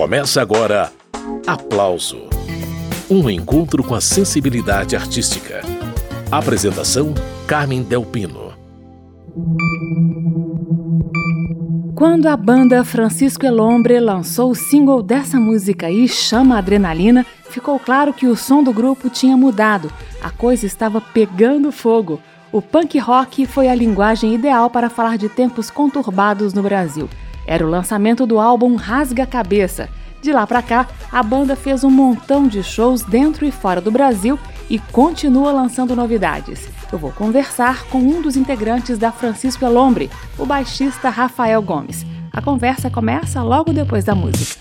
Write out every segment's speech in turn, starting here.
Começa agora Aplauso um encontro com a sensibilidade artística. Apresentação: Carmen Delpino. Quando a banda Francisco Elombre lançou o single dessa música e Chama Adrenalina, ficou claro que o som do grupo tinha mudado, a coisa estava pegando fogo. O punk rock foi a linguagem ideal para falar de tempos conturbados no Brasil. Era o lançamento do álbum Rasga Cabeça de lá para cá, a banda fez um montão de shows dentro e fora do Brasil e continua lançando novidades. Eu vou conversar com um dos integrantes da Francisco Elombre, o baixista Rafael Gomes. A conversa começa logo depois da música.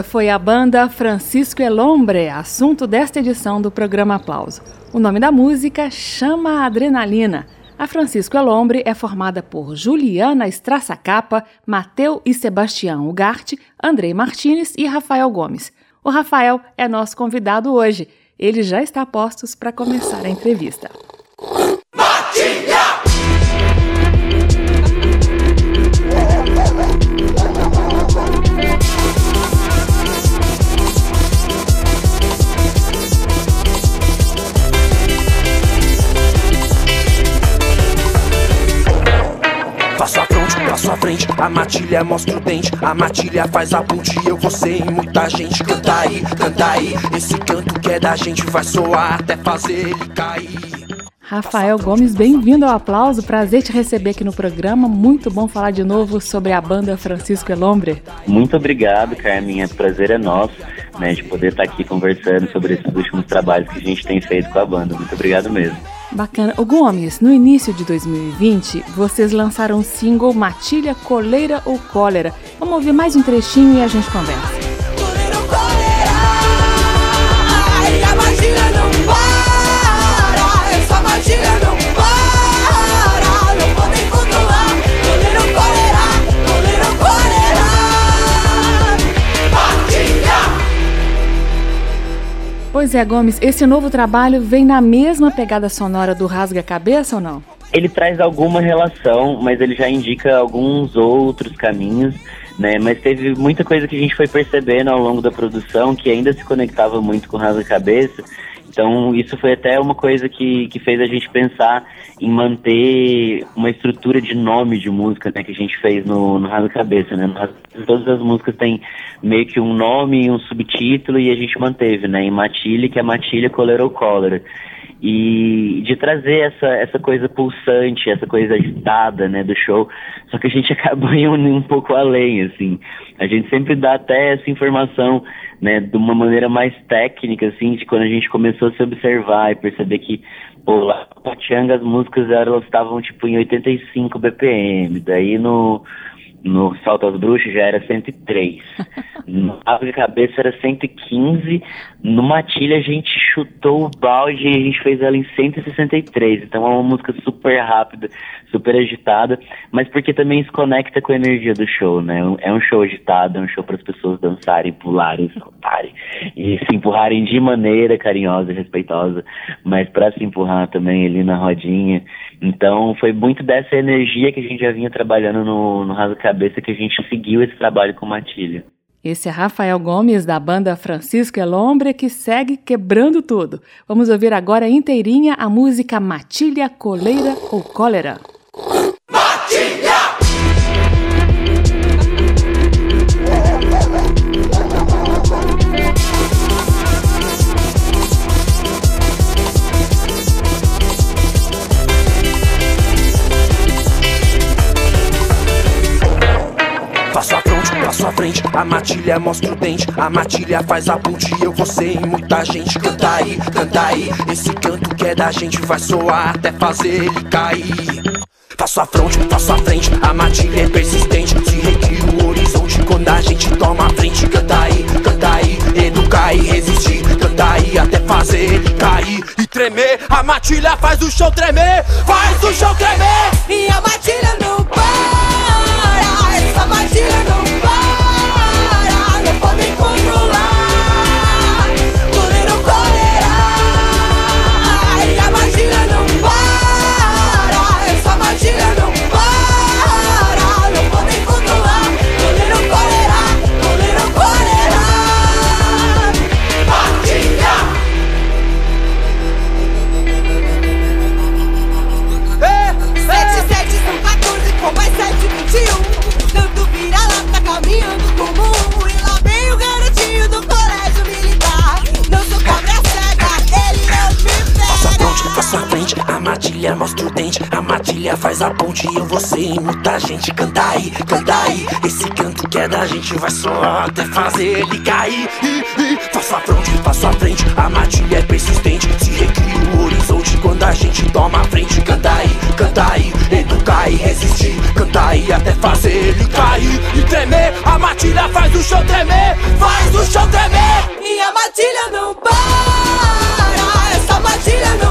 Essa foi a banda Francisco Elombre, assunto desta edição do programa Aplauso. O nome da música chama Adrenalina. A Francisco Elombre é formada por Juliana Capa, Mateu e Sebastião Ugarte, Andrei Martinez e Rafael Gomes. O Rafael é nosso convidado hoje. Ele já está postos para começar a entrevista. Sua frente. A matilha mostra o dente, a matilha faz a ponte. Eu, você e muita gente. Canta aí, canta aí. Esse canto que é da gente vai soar até fazer ele cair. Rafael Gomes, bem-vindo ao aplauso. Prazer te receber aqui no programa. Muito bom falar de novo sobre a banda Francisco Elombre. Muito obrigado, Carmen. É prazer é nosso né, de poder estar aqui conversando sobre esses últimos trabalhos que a gente tem feito com a banda. Muito obrigado mesmo. Bacana. O Gomes, no início de 2020, vocês lançaram o single Matilha, Coleira ou Cólera. Vamos ouvir mais um trechinho e a gente conversa. Pois é, Gomes, esse novo trabalho vem na mesma pegada sonora do Rasga Cabeça ou não? Ele traz alguma relação, mas ele já indica alguns outros caminhos, né? Mas teve muita coisa que a gente foi percebendo ao longo da produção que ainda se conectava muito com Rasga Cabeça então, isso foi até uma coisa que, que fez a gente pensar em manter uma estrutura de nome de música né, que a gente fez no, no Raso Cabeça. Né? todas as músicas têm meio que um nome e um subtítulo e a gente manteve, né? Em Matilha, que é Matilha Colera ou Cólera. E de trazer essa, essa coisa pulsante, essa coisa agitada, né, do show. Só que a gente acaba indo um pouco além, assim. A gente sempre dá até essa informação, né, de uma maneira mais técnica, assim, de quando a gente começou a se observar e perceber que, pô, lá no Pachanga as músicas elas estavam, tipo, em 85 BPM, daí no no Salto às Bruxas já era 103. no Ave Cabeça era 115. No Matilha a gente chutou o balde e a gente fez ela em 163. Então é uma música super rápida, super agitada, mas porque também se conecta com a energia do show, né? É um show agitado, é um show para as pessoas dançarem, pularem, saltarem e se empurrarem de maneira carinhosa respeitosa, mas para se empurrar também ali na rodinha. Então foi muito dessa energia que a gente já vinha trabalhando no, no Rasa Cabeça que a gente seguiu esse trabalho com Matilha. Esse é Rafael Gomes, da banda Francisco Elombre, que segue quebrando tudo. Vamos ouvir agora inteirinha a música Matilha, Coleira ou Cólera. Frente, a matilha mostra o dente, a matilha faz a ponte e eu ser em muita gente. Canta aí, canta aí, esse canto que é da gente vai soar até fazer ele cair. Passo à frente, passo à frente, a matilha é persistente, se retira o horizonte quando a gente toma a frente. Canta aí, canta aí, educar e resistir, canta aí até fazer ele cair e tremer. A matilha faz o chão tremer, faz o chão tremer. E a matilha não para, essa matilha não matilha ponte e muita gente. Canta aí, canta aí, esse canto que é da gente vai só até fazer ele cair. Faço a fronte, faço a frente, a matilha é persistente, se recria o horizonte quando a gente toma a frente. Canta aí, canta aí, educar e resistir, canta aí até fazer ele cair e tremer. A matilha faz o chão tremer, faz o chão tremer. E a matilha não para, essa matilha não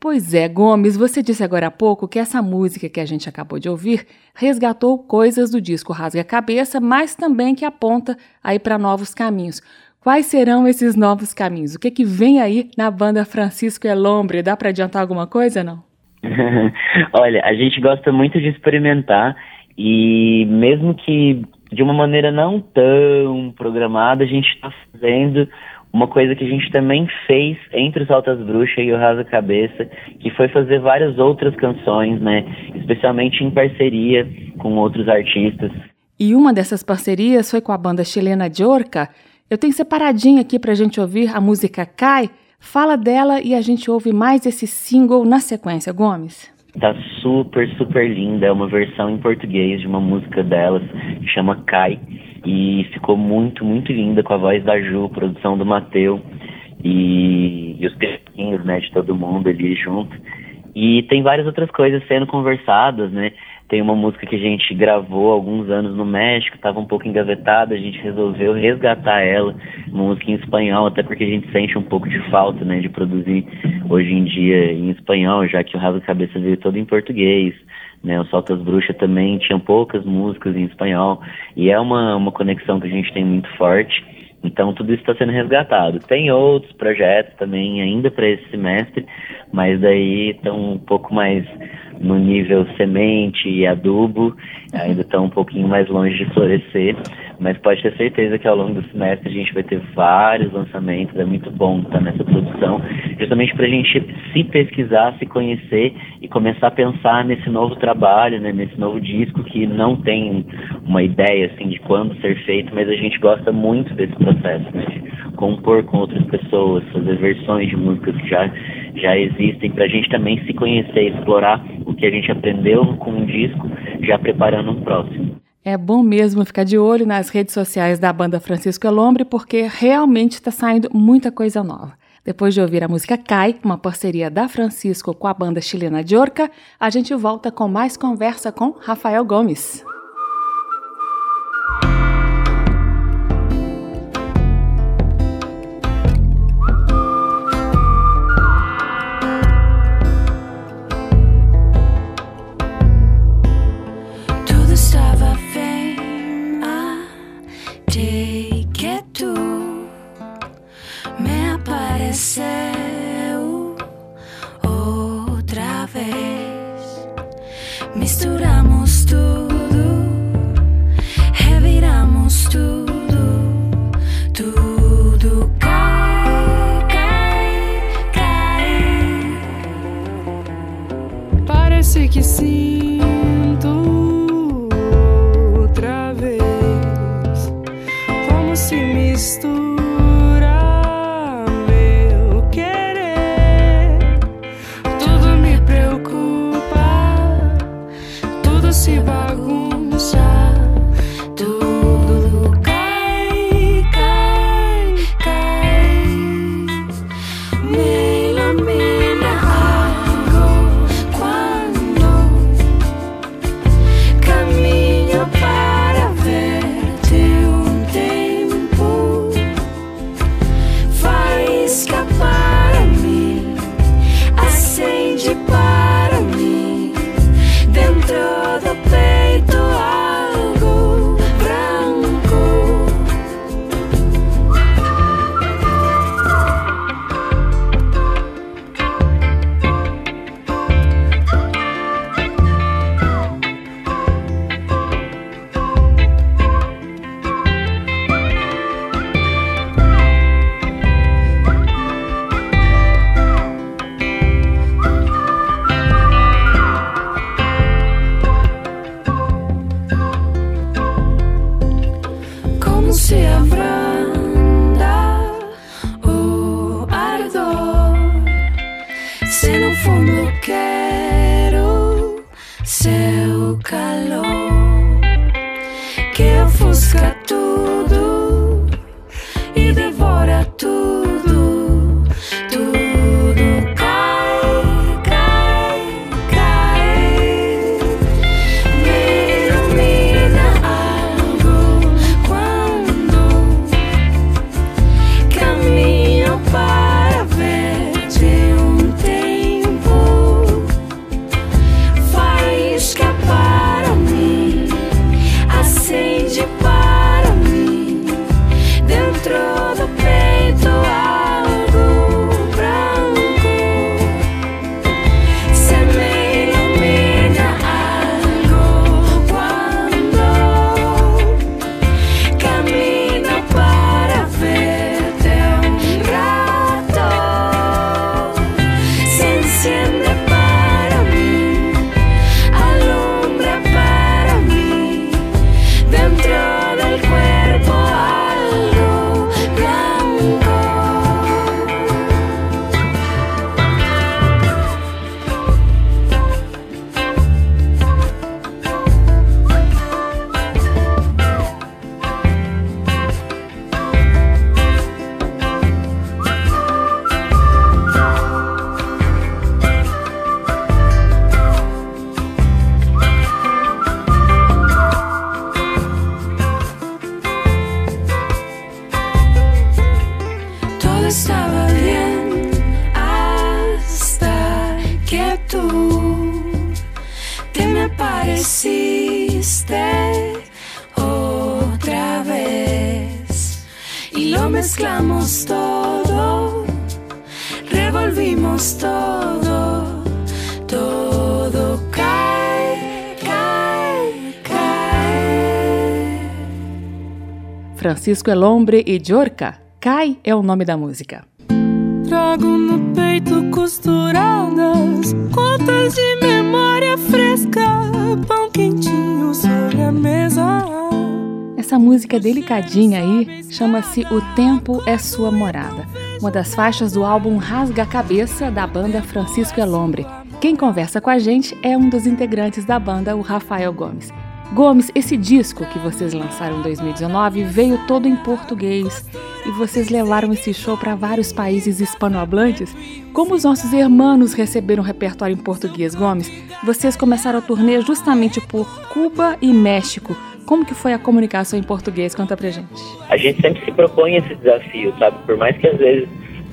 Pois é, Gomes, você disse agora há pouco que essa música que a gente acabou de ouvir resgatou coisas do disco Rasga a Cabeça, mas também que aponta aí para novos caminhos. Quais serão esses novos caminhos? O que, que vem aí na banda Francisco Elombre? Dá para adiantar alguma coisa, não? Olha, a gente gosta muito de experimentar e mesmo que de uma maneira não tão programada, a gente está fazendo uma coisa que a gente também fez entre os Altas Bruxas e o Rasa Cabeça, que foi fazer várias outras canções, né? Especialmente em parceria com outros artistas. E uma dessas parcerias foi com a banda chilena Jorca. Eu tenho separadinho aqui para a gente ouvir a música Cai. Fala dela e a gente ouve mais esse single na sequência, Gomes. Tá super, super linda. É uma versão em português de uma música delas que chama Cai. E ficou muito, muito linda com a voz da Ju, produção do Mateu e, e os pesquinhos, né, de todo mundo ali junto. E tem várias outras coisas sendo conversadas, né? Tem uma música que a gente gravou alguns anos no México, estava um pouco engavetada, a gente resolveu resgatar ela, uma música em espanhol, até porque a gente sente um pouco de falta, né, de produzir hoje em dia em espanhol, já que o Rabo Cabeça veio todo em português, né, o Soltas Bruxa também tinha poucas músicas em espanhol, e é uma, uma conexão que a gente tem muito forte. Então tudo isso está sendo resgatado. Tem outros projetos também ainda para esse semestre, mas daí estão um pouco mais no nível semente e adubo, ainda estão um pouquinho mais longe de florescer, mas pode ter certeza que ao longo do semestre a gente vai ter vários lançamentos, é muito bom estar nessa produção, justamente para a gente se pesquisar, se conhecer e começar a pensar nesse novo trabalho, né, nesse novo disco que não tem uma ideia assim de quando ser feito, mas a gente gosta muito desse processo, né, de compor com outras pessoas, fazer versões de músicas que já já existem para a gente também se conhecer, explorar o que a gente aprendeu com um disco, já preparando um próximo. É bom mesmo ficar de olho nas redes sociais da banda Francisco Elombre, porque realmente está saindo muita coisa nova. Depois de ouvir a música Cai, uma parceria da Francisco com a banda chilena Diorca, a gente volta com mais conversa com Rafael Gomes. Escapar a mim. Francisco Elombre e Jorca, Cai é o nome da música. Trago no peito costuradas contas de memória fresca, pão quentinho sobre a mesa. Essa música delicadinha aí chama-se O Tempo é Sua Morada, uma das faixas do álbum Rasga a Cabeça da banda Francisco Elombre. Quem conversa com a gente é um dos integrantes da banda, o Rafael Gomes. Gomes, esse disco que vocês lançaram em 2019 veio todo em português e vocês levaram esse show para vários países hispanohablantes. Como os nossos irmãos receberam repertório em português, Gomes, vocês começaram a turnê justamente por Cuba e México. Como que foi a comunicação em português? Conta pra gente. A gente sempre se propõe esse desafio, sabe? Por mais que às vezes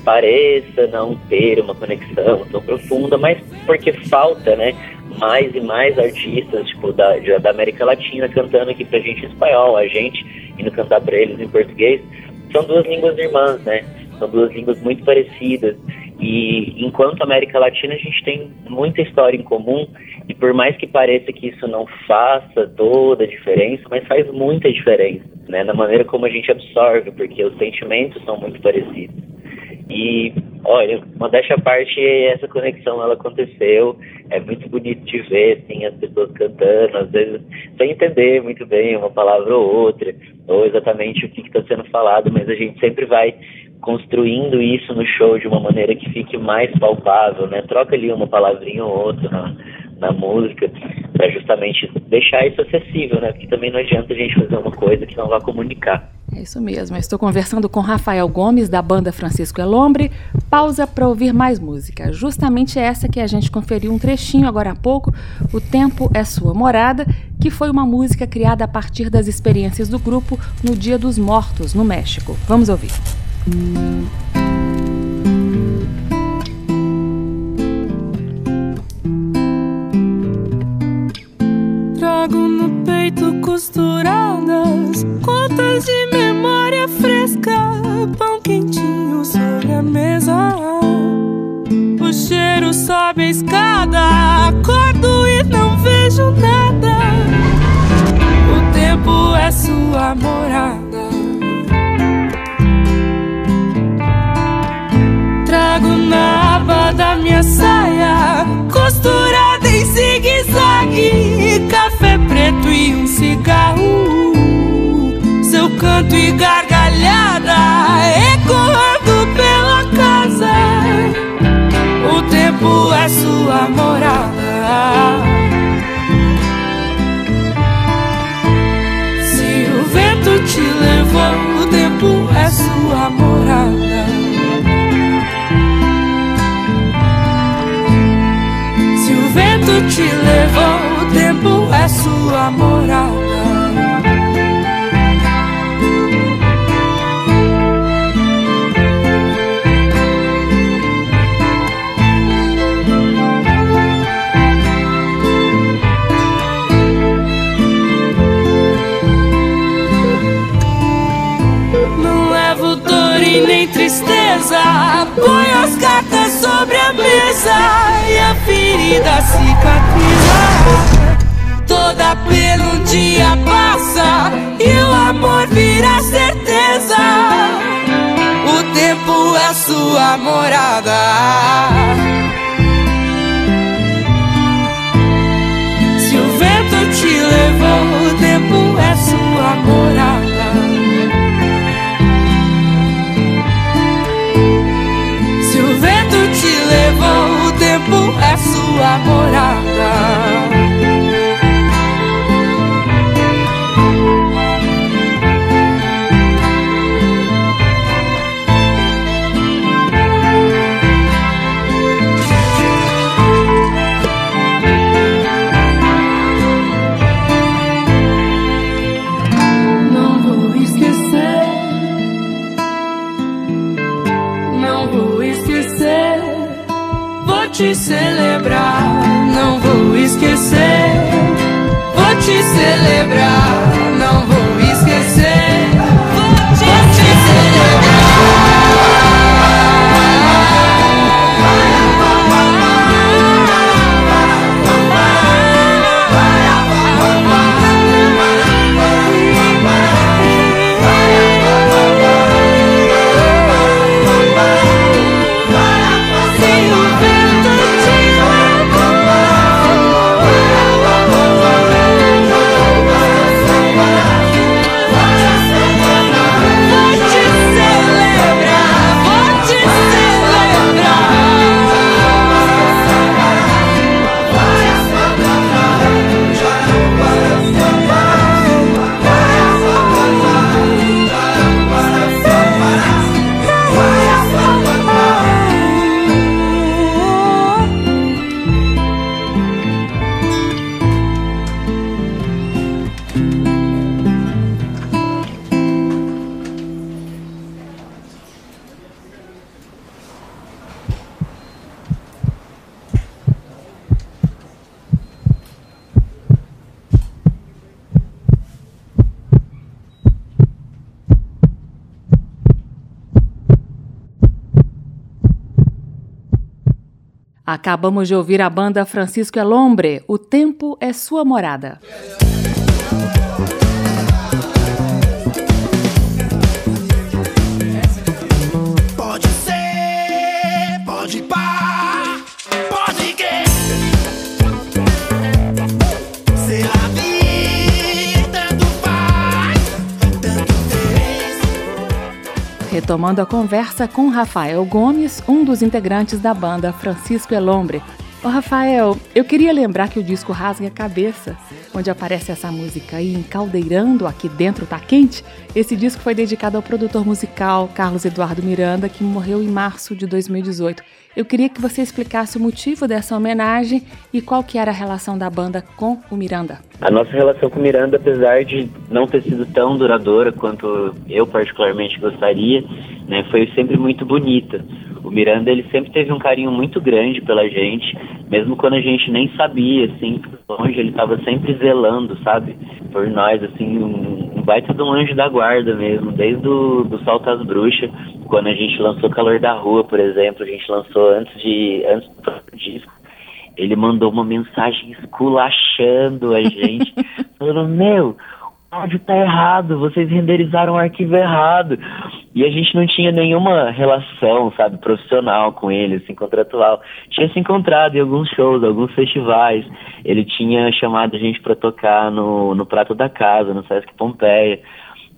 pareça não ter uma conexão tão profunda, mas porque falta, né? mais e mais artistas tipo da, da América Latina cantando aqui pra gente em espanhol, a gente indo cantar pra eles em português. São duas línguas irmãs, né? São duas línguas muito parecidas. E enquanto América Latina a gente tem muita história em comum e por mais que pareça que isso não faça toda a diferença, mas faz muita diferença, né? Na maneira como a gente absorve, porque os sentimentos são muito parecidos. E, olha, modéstia à parte, essa conexão ela aconteceu. É muito bonito de ver, assim, as pessoas cantando, às vezes sem entender muito bem uma palavra ou outra, ou exatamente o que está sendo falado, mas a gente sempre vai construindo isso no show de uma maneira que fique mais palpável, né? Troca ali uma palavrinha ou outra na, na música, para justamente deixar isso acessível, né? Porque também não adianta a gente fazer uma coisa que não vai comunicar. É isso mesmo. Estou conversando com Rafael Gomes, da banda Francisco Elombre. Pausa para ouvir mais música. Justamente essa que a gente conferiu um trechinho agora há pouco, O Tempo é Sua Morada, que foi uma música criada a partir das experiências do grupo no Dia dos Mortos, no México. Vamos ouvir. Trago no peito costuradas contas de sobe a escada, acordo e não vejo nada. O tempo é sua morada. Trago na aba da minha saia, costurada em zigue-zague, café preto e um cigarro. Seu canto e gargalhada ecoando É sua morada. Se o vento te levou, o tempo é sua morada. Se o vento te levou, o tempo é sua morada. Tristeza. Põe as cartas sobre a mesa e a ferida cicatriza. Toda pena um dia passa e o amor vira certeza. O tempo é sua morada. Se o vento te levou, o tempo é sua morada. Tempo é sua morada. não vou esquecer. Vou te celebrar. Acabamos de ouvir a banda Francisco Elombre, O Tempo é Sua Morada. Retomando a conversa com Rafael Gomes, um dos integrantes da banda Francisco Elombre. Ô Rafael, eu queria lembrar que o disco Rasga a Cabeça, onde aparece essa música aí, Encaldeirando, Aqui Dentro Tá Quente, esse disco foi dedicado ao produtor musical Carlos Eduardo Miranda, que morreu em março de 2018. Eu queria que você explicasse o motivo dessa homenagem e qual que era a relação da banda com o Miranda. A nossa relação com o Miranda, apesar de não ter sido tão duradoura quanto eu particularmente gostaria, né, foi sempre muito bonita. O Miranda ele sempre teve um carinho muito grande pela gente, mesmo quando a gente nem sabia, assim, longe ele estava sempre zelando, sabe, por nós, assim, um, um baita de um anjo da guarda mesmo, desde o do Salto às Bruxas, quando a gente lançou Calor da Rua, por exemplo, a gente lançou antes de antes do disco, ele mandou uma mensagem esculachando a gente, falando, meu, o áudio tá errado, vocês renderizaram o arquivo errado. E a gente não tinha nenhuma relação, sabe, profissional com ele, assim, contratual. Tinha se encontrado em alguns shows, alguns festivais. Ele tinha chamado a gente para tocar no, no Prato da Casa, no Sesc Pompeia.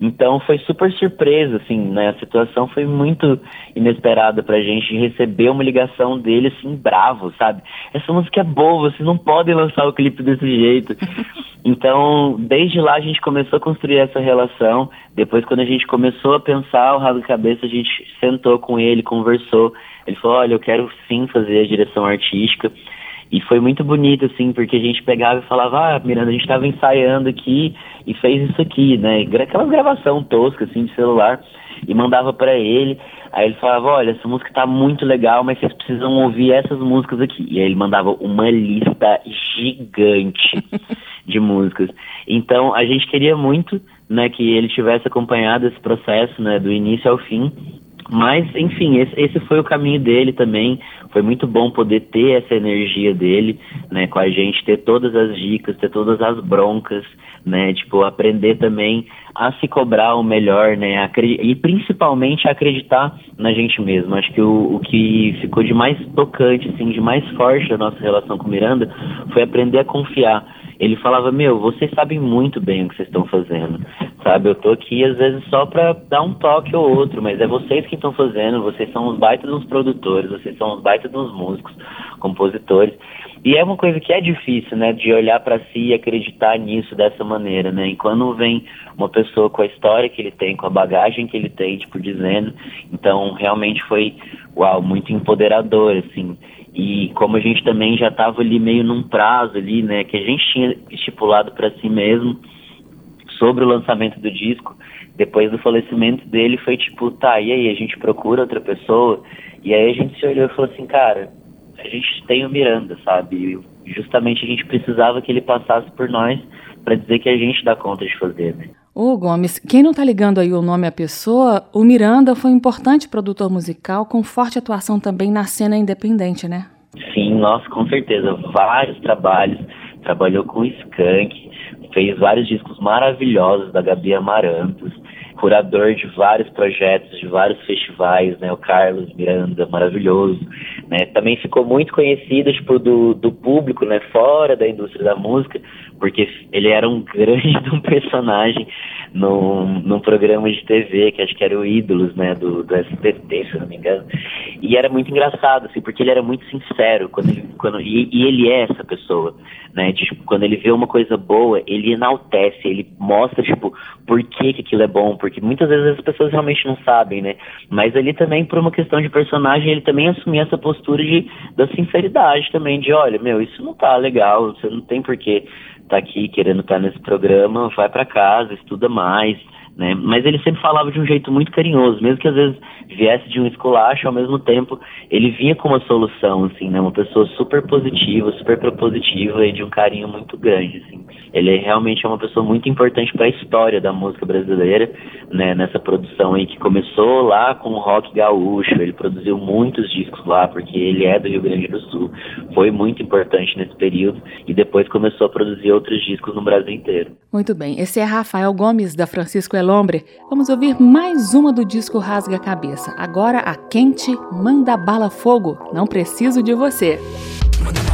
Então foi super surpresa, assim, né? A situação foi muito inesperada pra gente receber uma ligação dele, assim, bravo, sabe? Essa música é boa, vocês não podem lançar o clipe desse jeito. Então, desde lá a gente começou a construir essa relação. Depois, quando a gente começou a pensar o rasgo cabeça, a gente sentou com ele, conversou. Ele falou, olha, eu quero sim fazer a direção artística. E foi muito bonito, assim, porque a gente pegava e falava, ah, Miranda, a gente estava ensaiando aqui e fez isso aqui, né? Aquela gravação tosca, assim, de celular, e mandava para ele. Aí ele falava, olha, essa música tá muito legal, mas vocês precisam ouvir essas músicas aqui. E aí ele mandava uma lista gigante de músicas. Então, a gente queria muito, né, que ele tivesse acompanhado esse processo, né, do início ao fim. Mas, enfim, esse, esse foi o caminho dele também. Foi muito bom poder ter essa energia dele, né, com a gente, ter todas as dicas, ter todas as broncas, né, tipo, aprender também a se cobrar o melhor, né, e principalmente acreditar na gente mesmo. Acho que o, o que ficou de mais tocante, assim, de mais forte da nossa relação com Miranda foi aprender a confiar ele falava, meu, vocês sabem muito bem o que vocês estão fazendo, sabe? Eu tô aqui às vezes só pra dar um toque ou outro, mas é vocês que estão fazendo, vocês são os baitas dos produtores, vocês são os baitas dos músicos, compositores. E é uma coisa que é difícil, né, de olhar para si e acreditar nisso dessa maneira, né? E quando vem uma pessoa com a história que ele tem, com a bagagem que ele tem, tipo, dizendo, então realmente foi, uau, muito empoderador, assim. E como a gente também já estava ali meio num prazo ali, né, que a gente tinha estipulado para si mesmo sobre o lançamento do disco, depois do falecimento dele foi tipo, tá, e aí a gente procura outra pessoa? E aí a gente se olhou e falou assim, cara, a gente tem o Miranda, sabe? E justamente a gente precisava que ele passasse por nós para dizer que a gente dá conta de fazer, né? Ô Gomes, quem não tá ligando aí o nome à pessoa, o Miranda foi um importante produtor musical com forte atuação também na cena independente, né? Sim, nossa, com certeza. Vários trabalhos. Trabalhou com Skank, fez vários discos maravilhosos da Gabi Amarantos, curador de vários projetos, de vários festivais, né? O Carlos Miranda, maravilhoso, né? Também ficou muito conhecido, tipo, do, do público, né? Fora da indústria da música, porque ele era um grande um personagem num, num programa de TV, que acho que era o Ídolos, né? Do, do SBT, se não me engano. E era muito engraçado, assim, porque ele era muito sincero, quando ele, quando, e, e ele é essa pessoa, né? Tipo, quando ele vê uma coisa boa, ele enaltece, ele mostra, tipo, por que, que aquilo é bom, porque muitas vezes as pessoas realmente não sabem, né? Mas ele também, por uma questão de personagem, ele também assumia essa postura de, da sinceridade também, de olha, meu, isso não tá legal, você não tem porquê tá aqui querendo estar tá nesse programa, vai para casa, estuda mais, mais né? Mas ele sempre falava de um jeito muito carinhoso, mesmo que às vezes viesse de um esculacho, ao mesmo tempo ele vinha com uma solução, assim, né? Uma pessoa super positiva, super propositiva e de um carinho muito grande, assim. Ele realmente é uma pessoa muito importante para a história da música brasileira, né? Nessa produção aí que começou lá com o rock gaúcho, ele produziu muitos discos lá, porque ele é do Rio Grande do Sul, foi muito importante nesse período e depois começou a produzir outros discos no Brasil inteiro. Muito bem, esse é Rafael Gomes, da Francisco Vamos ouvir mais uma do disco Rasga a Cabeça. Agora a quente manda bala fogo. Não preciso de você. Manda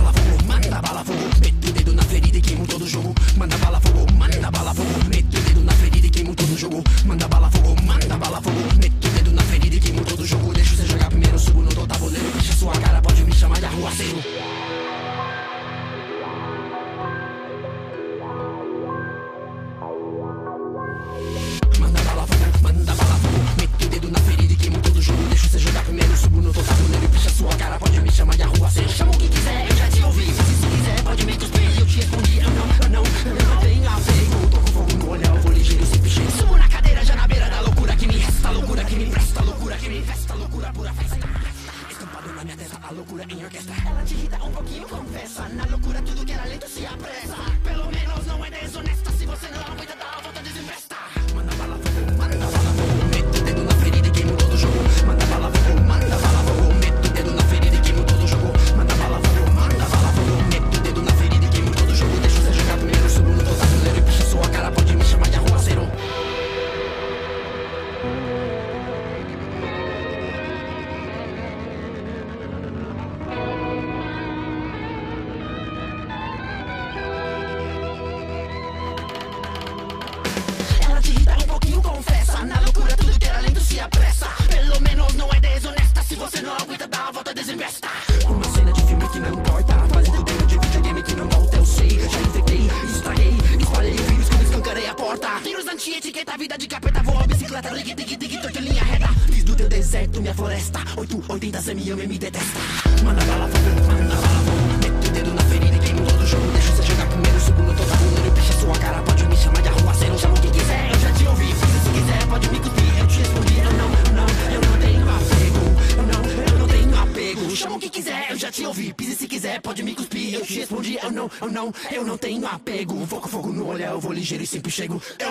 ligeiro e sempre chego. Eu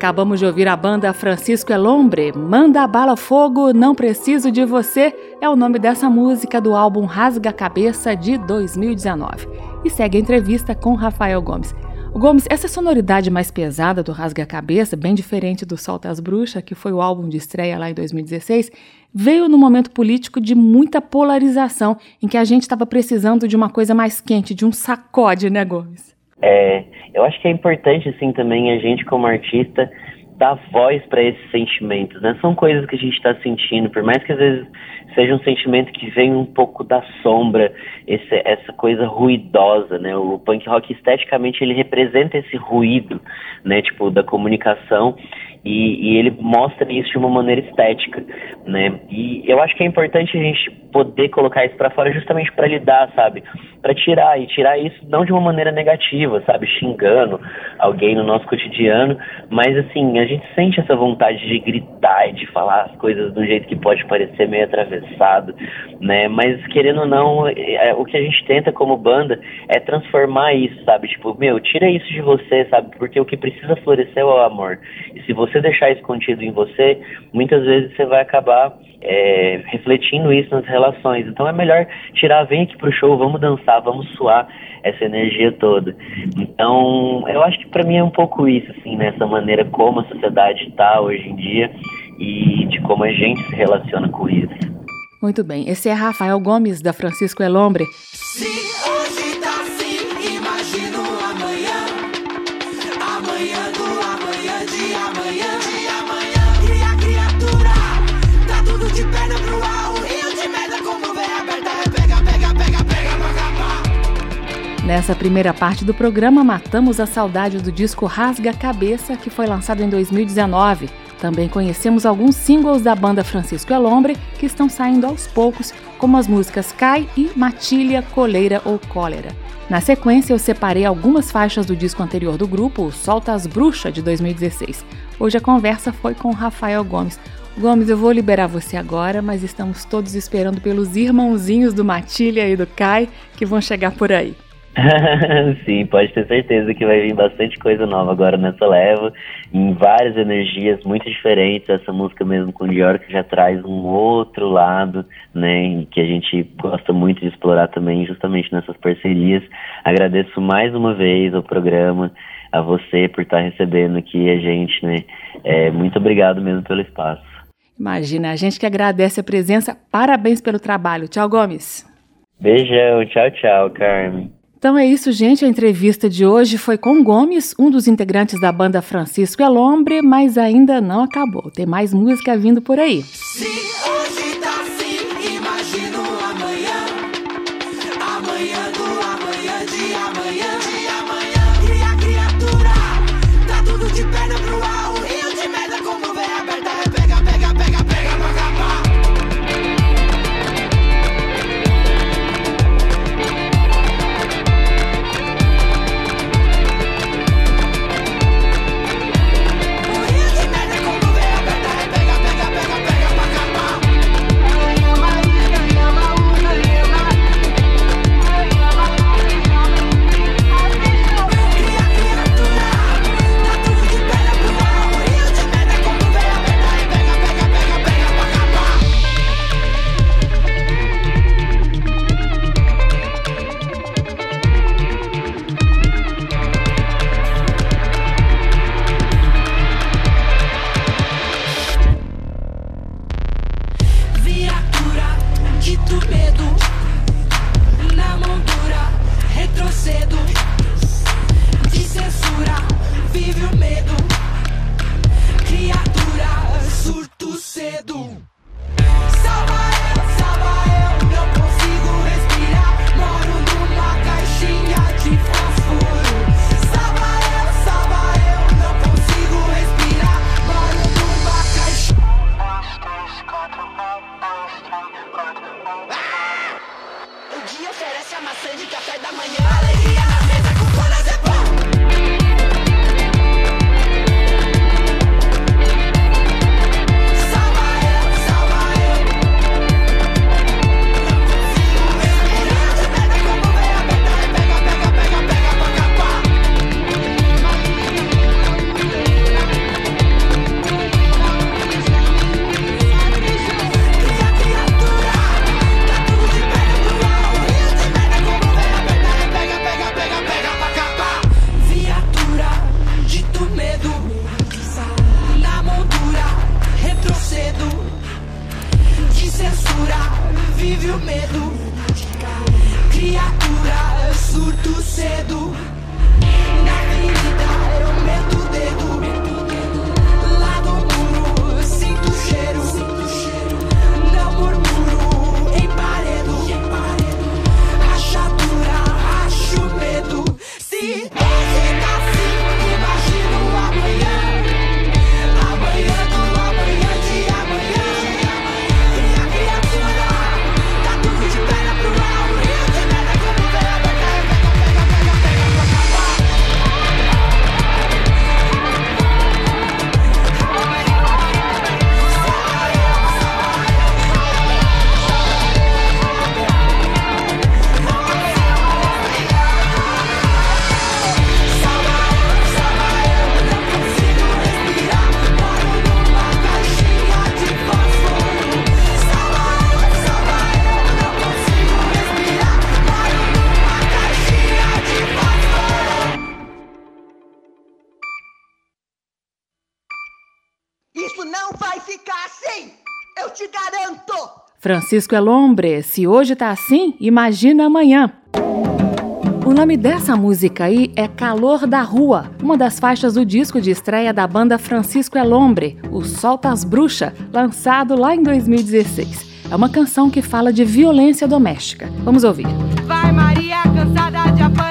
Acabamos de ouvir a banda Francisco Elombre, Manda Bala Fogo, Não Preciso de Você, é o nome dessa música do álbum Rasga Cabeça de 2019. E segue a entrevista com Rafael Gomes. Gomes, essa sonoridade mais pesada do Rasga Cabeça, bem diferente do Solta as Bruxas, que foi o álbum de estreia lá em 2016, veio no momento político de muita polarização, em que a gente estava precisando de uma coisa mais quente, de um sacode, né, Gomes? É, eu acho que é importante, assim, também a gente como artista dar voz para esses sentimentos, né? São coisas que a gente está sentindo, por mais que às vezes seja um sentimento que vem um pouco da sombra, esse, essa coisa ruidosa, né? O punk rock esteticamente ele representa esse ruído, né? Tipo da comunicação e, e, ele mostra isso de uma maneira estética, né? E eu acho que é importante a gente poder colocar isso para fora justamente para lidar, sabe? Para tirar e tirar isso não de uma maneira negativa, sabe? Xingando alguém no nosso cotidiano, mas assim a gente sente essa vontade de gritar e de falar as coisas do jeito que pode parecer meio atravessado, né? Mas querendo ou não, é, o que a gente tenta como banda é transformar isso, sabe? Tipo, meu, tira isso de você, sabe? Porque o que precisa florescer é o amor. E se você deixar isso contido em você, muitas vezes você vai acabar é, refletindo isso nas relações. Então é melhor tirar, vem aqui pro show, vamos dançar, vamos suar essa energia toda. Então, eu acho que para mim é um pouco isso, assim, nessa né? maneira como a sociedade está hoje em dia e de como a gente se relaciona com isso. Muito bem. Esse é Rafael Gomes, da Francisco Elombre. Sim. Nessa primeira parte do programa, matamos a saudade do disco Rasga Cabeça, que foi lançado em 2019. Também conhecemos alguns singles da banda Francisco Elombre, que estão saindo aos poucos, como as músicas Cai e Matilha, Coleira ou Cólera. Na sequência, eu separei algumas faixas do disco anterior do grupo, o Solta as Bruxas, de 2016. Hoje a conversa foi com Rafael Gomes. Gomes, eu vou liberar você agora, mas estamos todos esperando pelos irmãozinhos do Matilha e do Kai que vão chegar por aí. Sim, pode ter certeza que vai vir bastante coisa nova agora nessa leva, em várias energias muito diferentes. Essa música mesmo com o Dior que já traz um outro lado, né, que a gente gosta muito de explorar também, justamente nessas parcerias. Agradeço mais uma vez ao programa, a você por estar recebendo aqui a gente, né. É, muito obrigado mesmo pelo espaço. Imagina, a gente que agradece a presença. Parabéns pelo trabalho. Tchau, Gomes. Beijão, tchau, tchau, Carmen. Então é isso, gente. A entrevista de hoje foi com Gomes, um dos integrantes da banda Francisco Elombre, mas ainda não acabou. Tem mais música vindo por aí. pega, pega. Francisco é Lombre. Se hoje tá assim, imagina amanhã. O nome dessa música aí é Calor da Rua, uma das faixas do disco de estreia da banda Francisco é Lombre, o Solta as Bruxa, lançado lá em 2016. É uma canção que fala de violência doméstica. Vamos ouvir. Vai Maria cansada de apanhar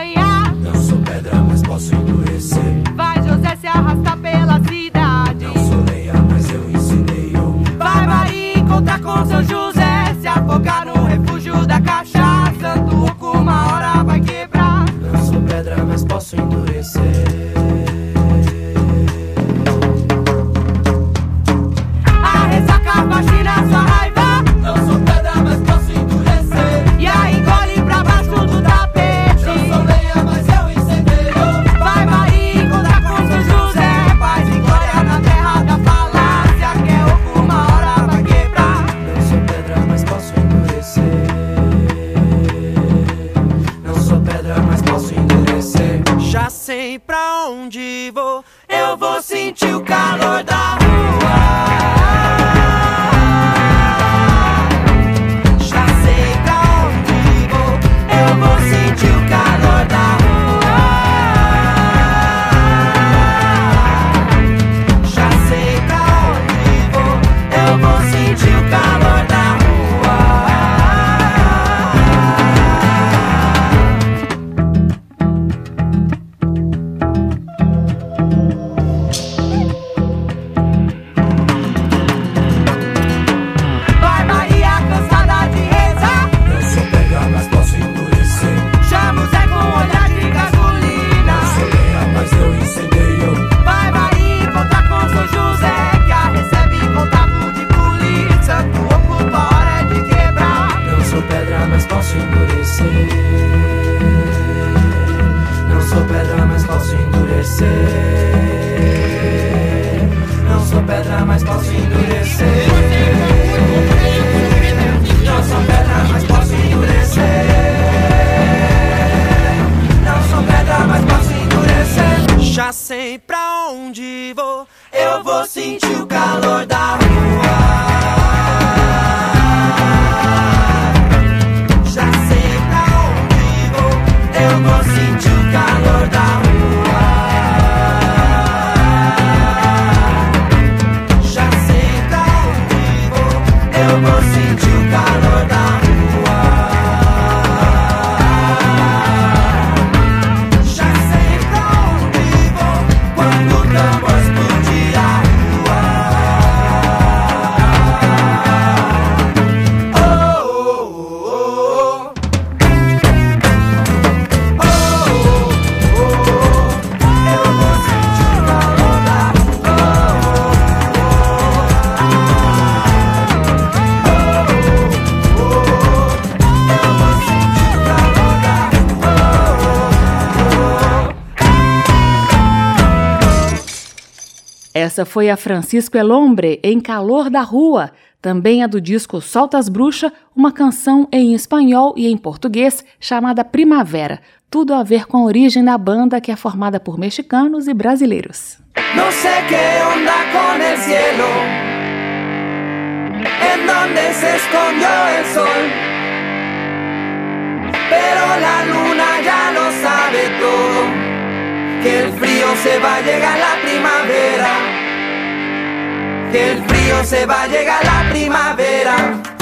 Essa foi a Francisco Elombre, em Calor da Rua, também a do disco Solta as Bruxa, uma canção em espanhol e em português chamada Primavera, tudo a ver com a origem da banda que é formada por mexicanos e brasileiros. No sé que onda com el cielo, en donde se escondió el sol, pero la luna ya lo sabe todo, que el frío se va a llegar la primavera. Que el frío se va a llegar la primavera.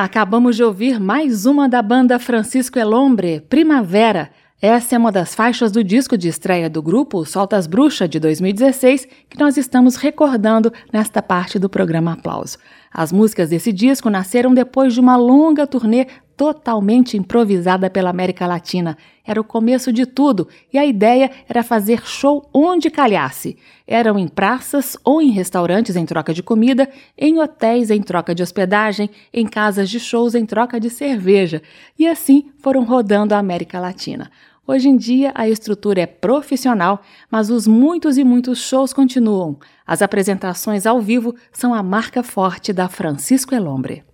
Acabamos de ouvir mais uma da banda Francisco Elombre, Primavera. Essa é uma das faixas do disco de estreia do grupo Soltas Bruxa de 2016 que nós estamos recordando nesta parte do programa Aplauso. As músicas desse disco nasceram depois de uma longa turnê totalmente improvisada pela América Latina. Era o começo de tudo e a ideia era fazer show onde calhasse. Eram em praças ou em restaurantes em troca de comida, em hotéis em troca de hospedagem, em casas de shows em troca de cerveja. E assim foram rodando a América Latina. Hoje em dia a estrutura é profissional, mas os muitos e muitos shows continuam. As apresentações ao vivo são a marca forte da Francisco Elombre.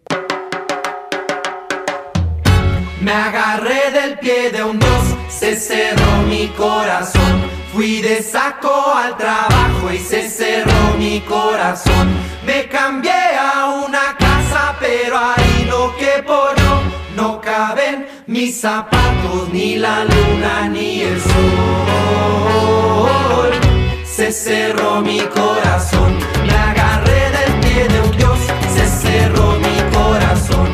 Me agarré del pie de un dios, se cerró mi corazón. Fui de saco al trabajo y se cerró mi corazón. Me cambié a una casa, pero ahí lo que por no, no caben mis zapatos, ni la luna, ni el sol. Se cerró mi corazón, me agarré del pie de un dios, se cerró mi corazón.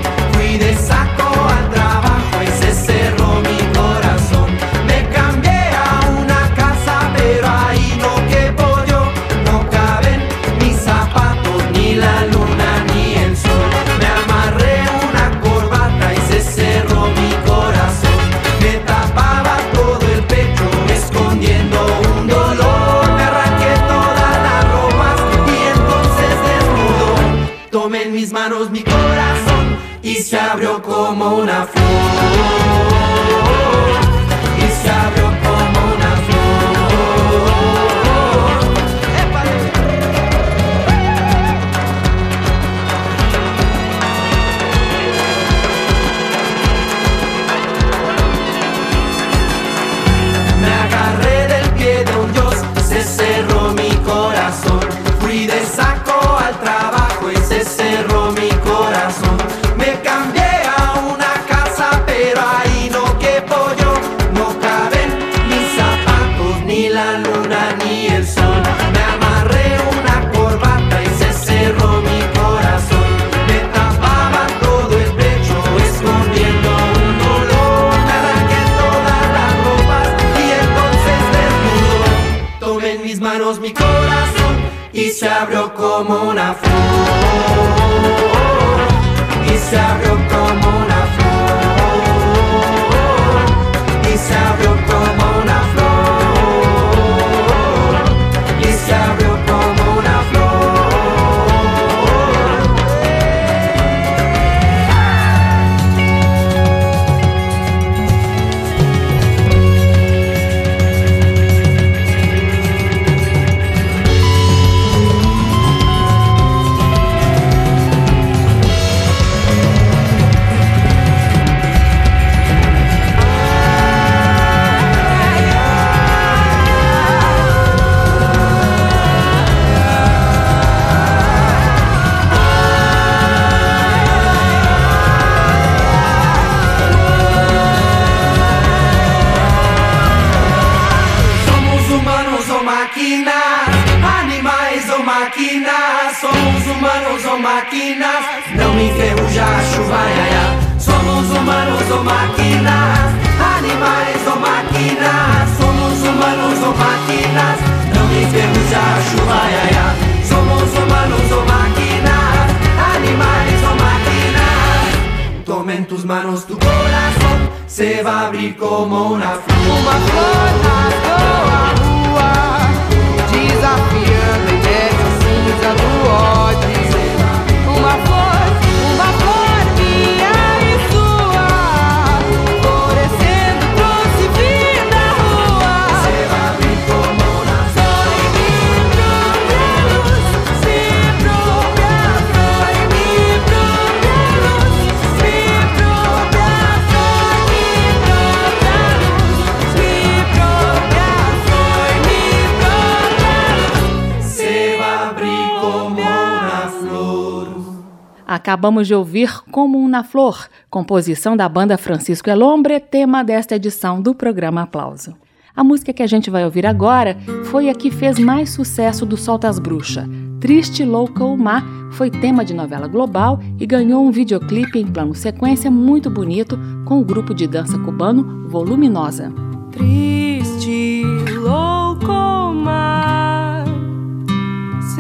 Vamos de ouvir Como um na Flor, composição da banda Francisco Elombre, tema desta edição do programa Aplauso. A música que a gente vai ouvir agora foi a que fez mais sucesso do Solta as Bruxa. Triste, Louca ou Má foi tema de novela global e ganhou um videoclipe em plano sequência muito bonito com o grupo de dança cubano Voluminosa. Triste, louca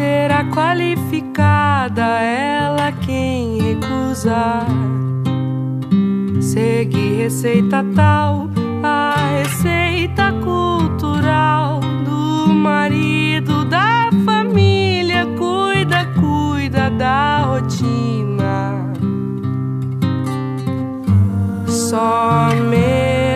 será qualificada ela quem recusar. Segue receita tal, a receita cultural do marido da família. Cuida, cuida da rotina. Somente.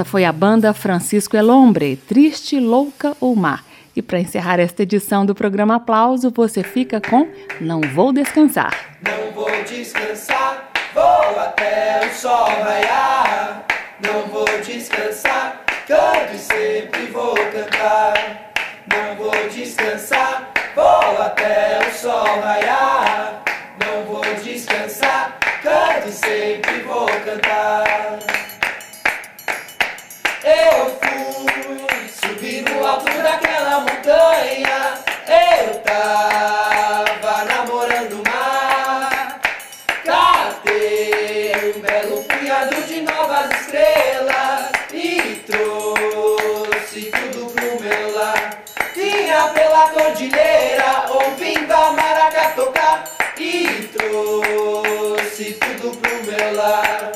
Essa foi a banda Francisco Elombre, Triste, Louca ou Mar. E para encerrar esta edição do programa Aplauso, você fica com Não Vou Descansar. Não vou descansar, vou até o sol raiar. Não vou descansar, canto e sempre vou cantar. Não vou descansar, vou até o sol raiar. Eu tava namorando o mar. Catei um belo punhado de novas estrelas e trouxe tudo pro meu lar. Vinha pela cordilheira, ouvindo a maraca tocar e trouxe tudo pro meu lar.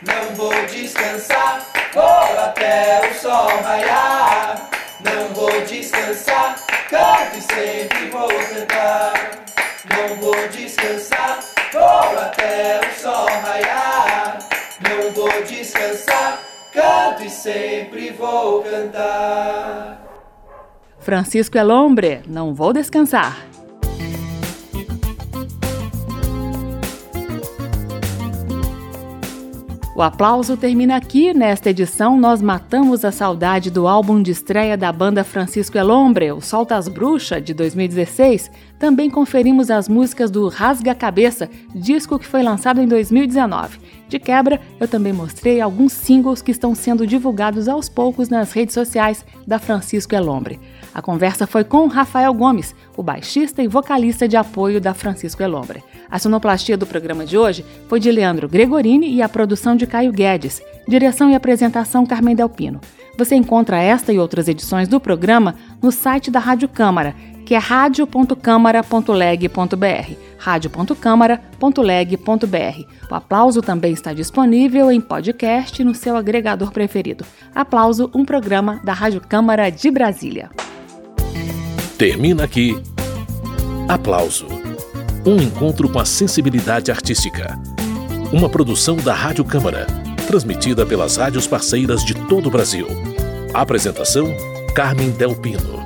Não vou descansar, vou até o sol raiar. Não vou descansar, canto e sempre vou cantar. Não vou descansar, vou até o sol raiar. Não vou descansar, canto e sempre vou cantar. Francisco Elombre, Não Vou Descansar. O aplauso termina aqui. Nesta edição, nós matamos a saudade do álbum de estreia da banda Francisco Elombre, o Solta as Bruxas, de 2016. Também conferimos as músicas do Rasga Cabeça, disco que foi lançado em 2019. De quebra, eu também mostrei alguns singles que estão sendo divulgados aos poucos nas redes sociais da Francisco Elombre. A conversa foi com Rafael Gomes, o baixista e vocalista de apoio da Francisco Elombre. A sonoplastia do programa de hoje foi de Leandro Gregorini e a produção de Caio Guedes. Direção e apresentação Carmen Delpino. Você encontra esta e outras edições do programa no site da Rádio Câmara, que é radio.câmara.leg.br, radio.câmara.leg.br. O aplauso também está disponível em podcast no seu agregador preferido. Aplauso, um programa da Rádio Câmara de Brasília. Termina aqui. Aplauso. Um encontro com a sensibilidade artística. Uma produção da Rádio Câmara, transmitida pelas rádios parceiras de todo o Brasil. Apresentação: Carmen Del Pino.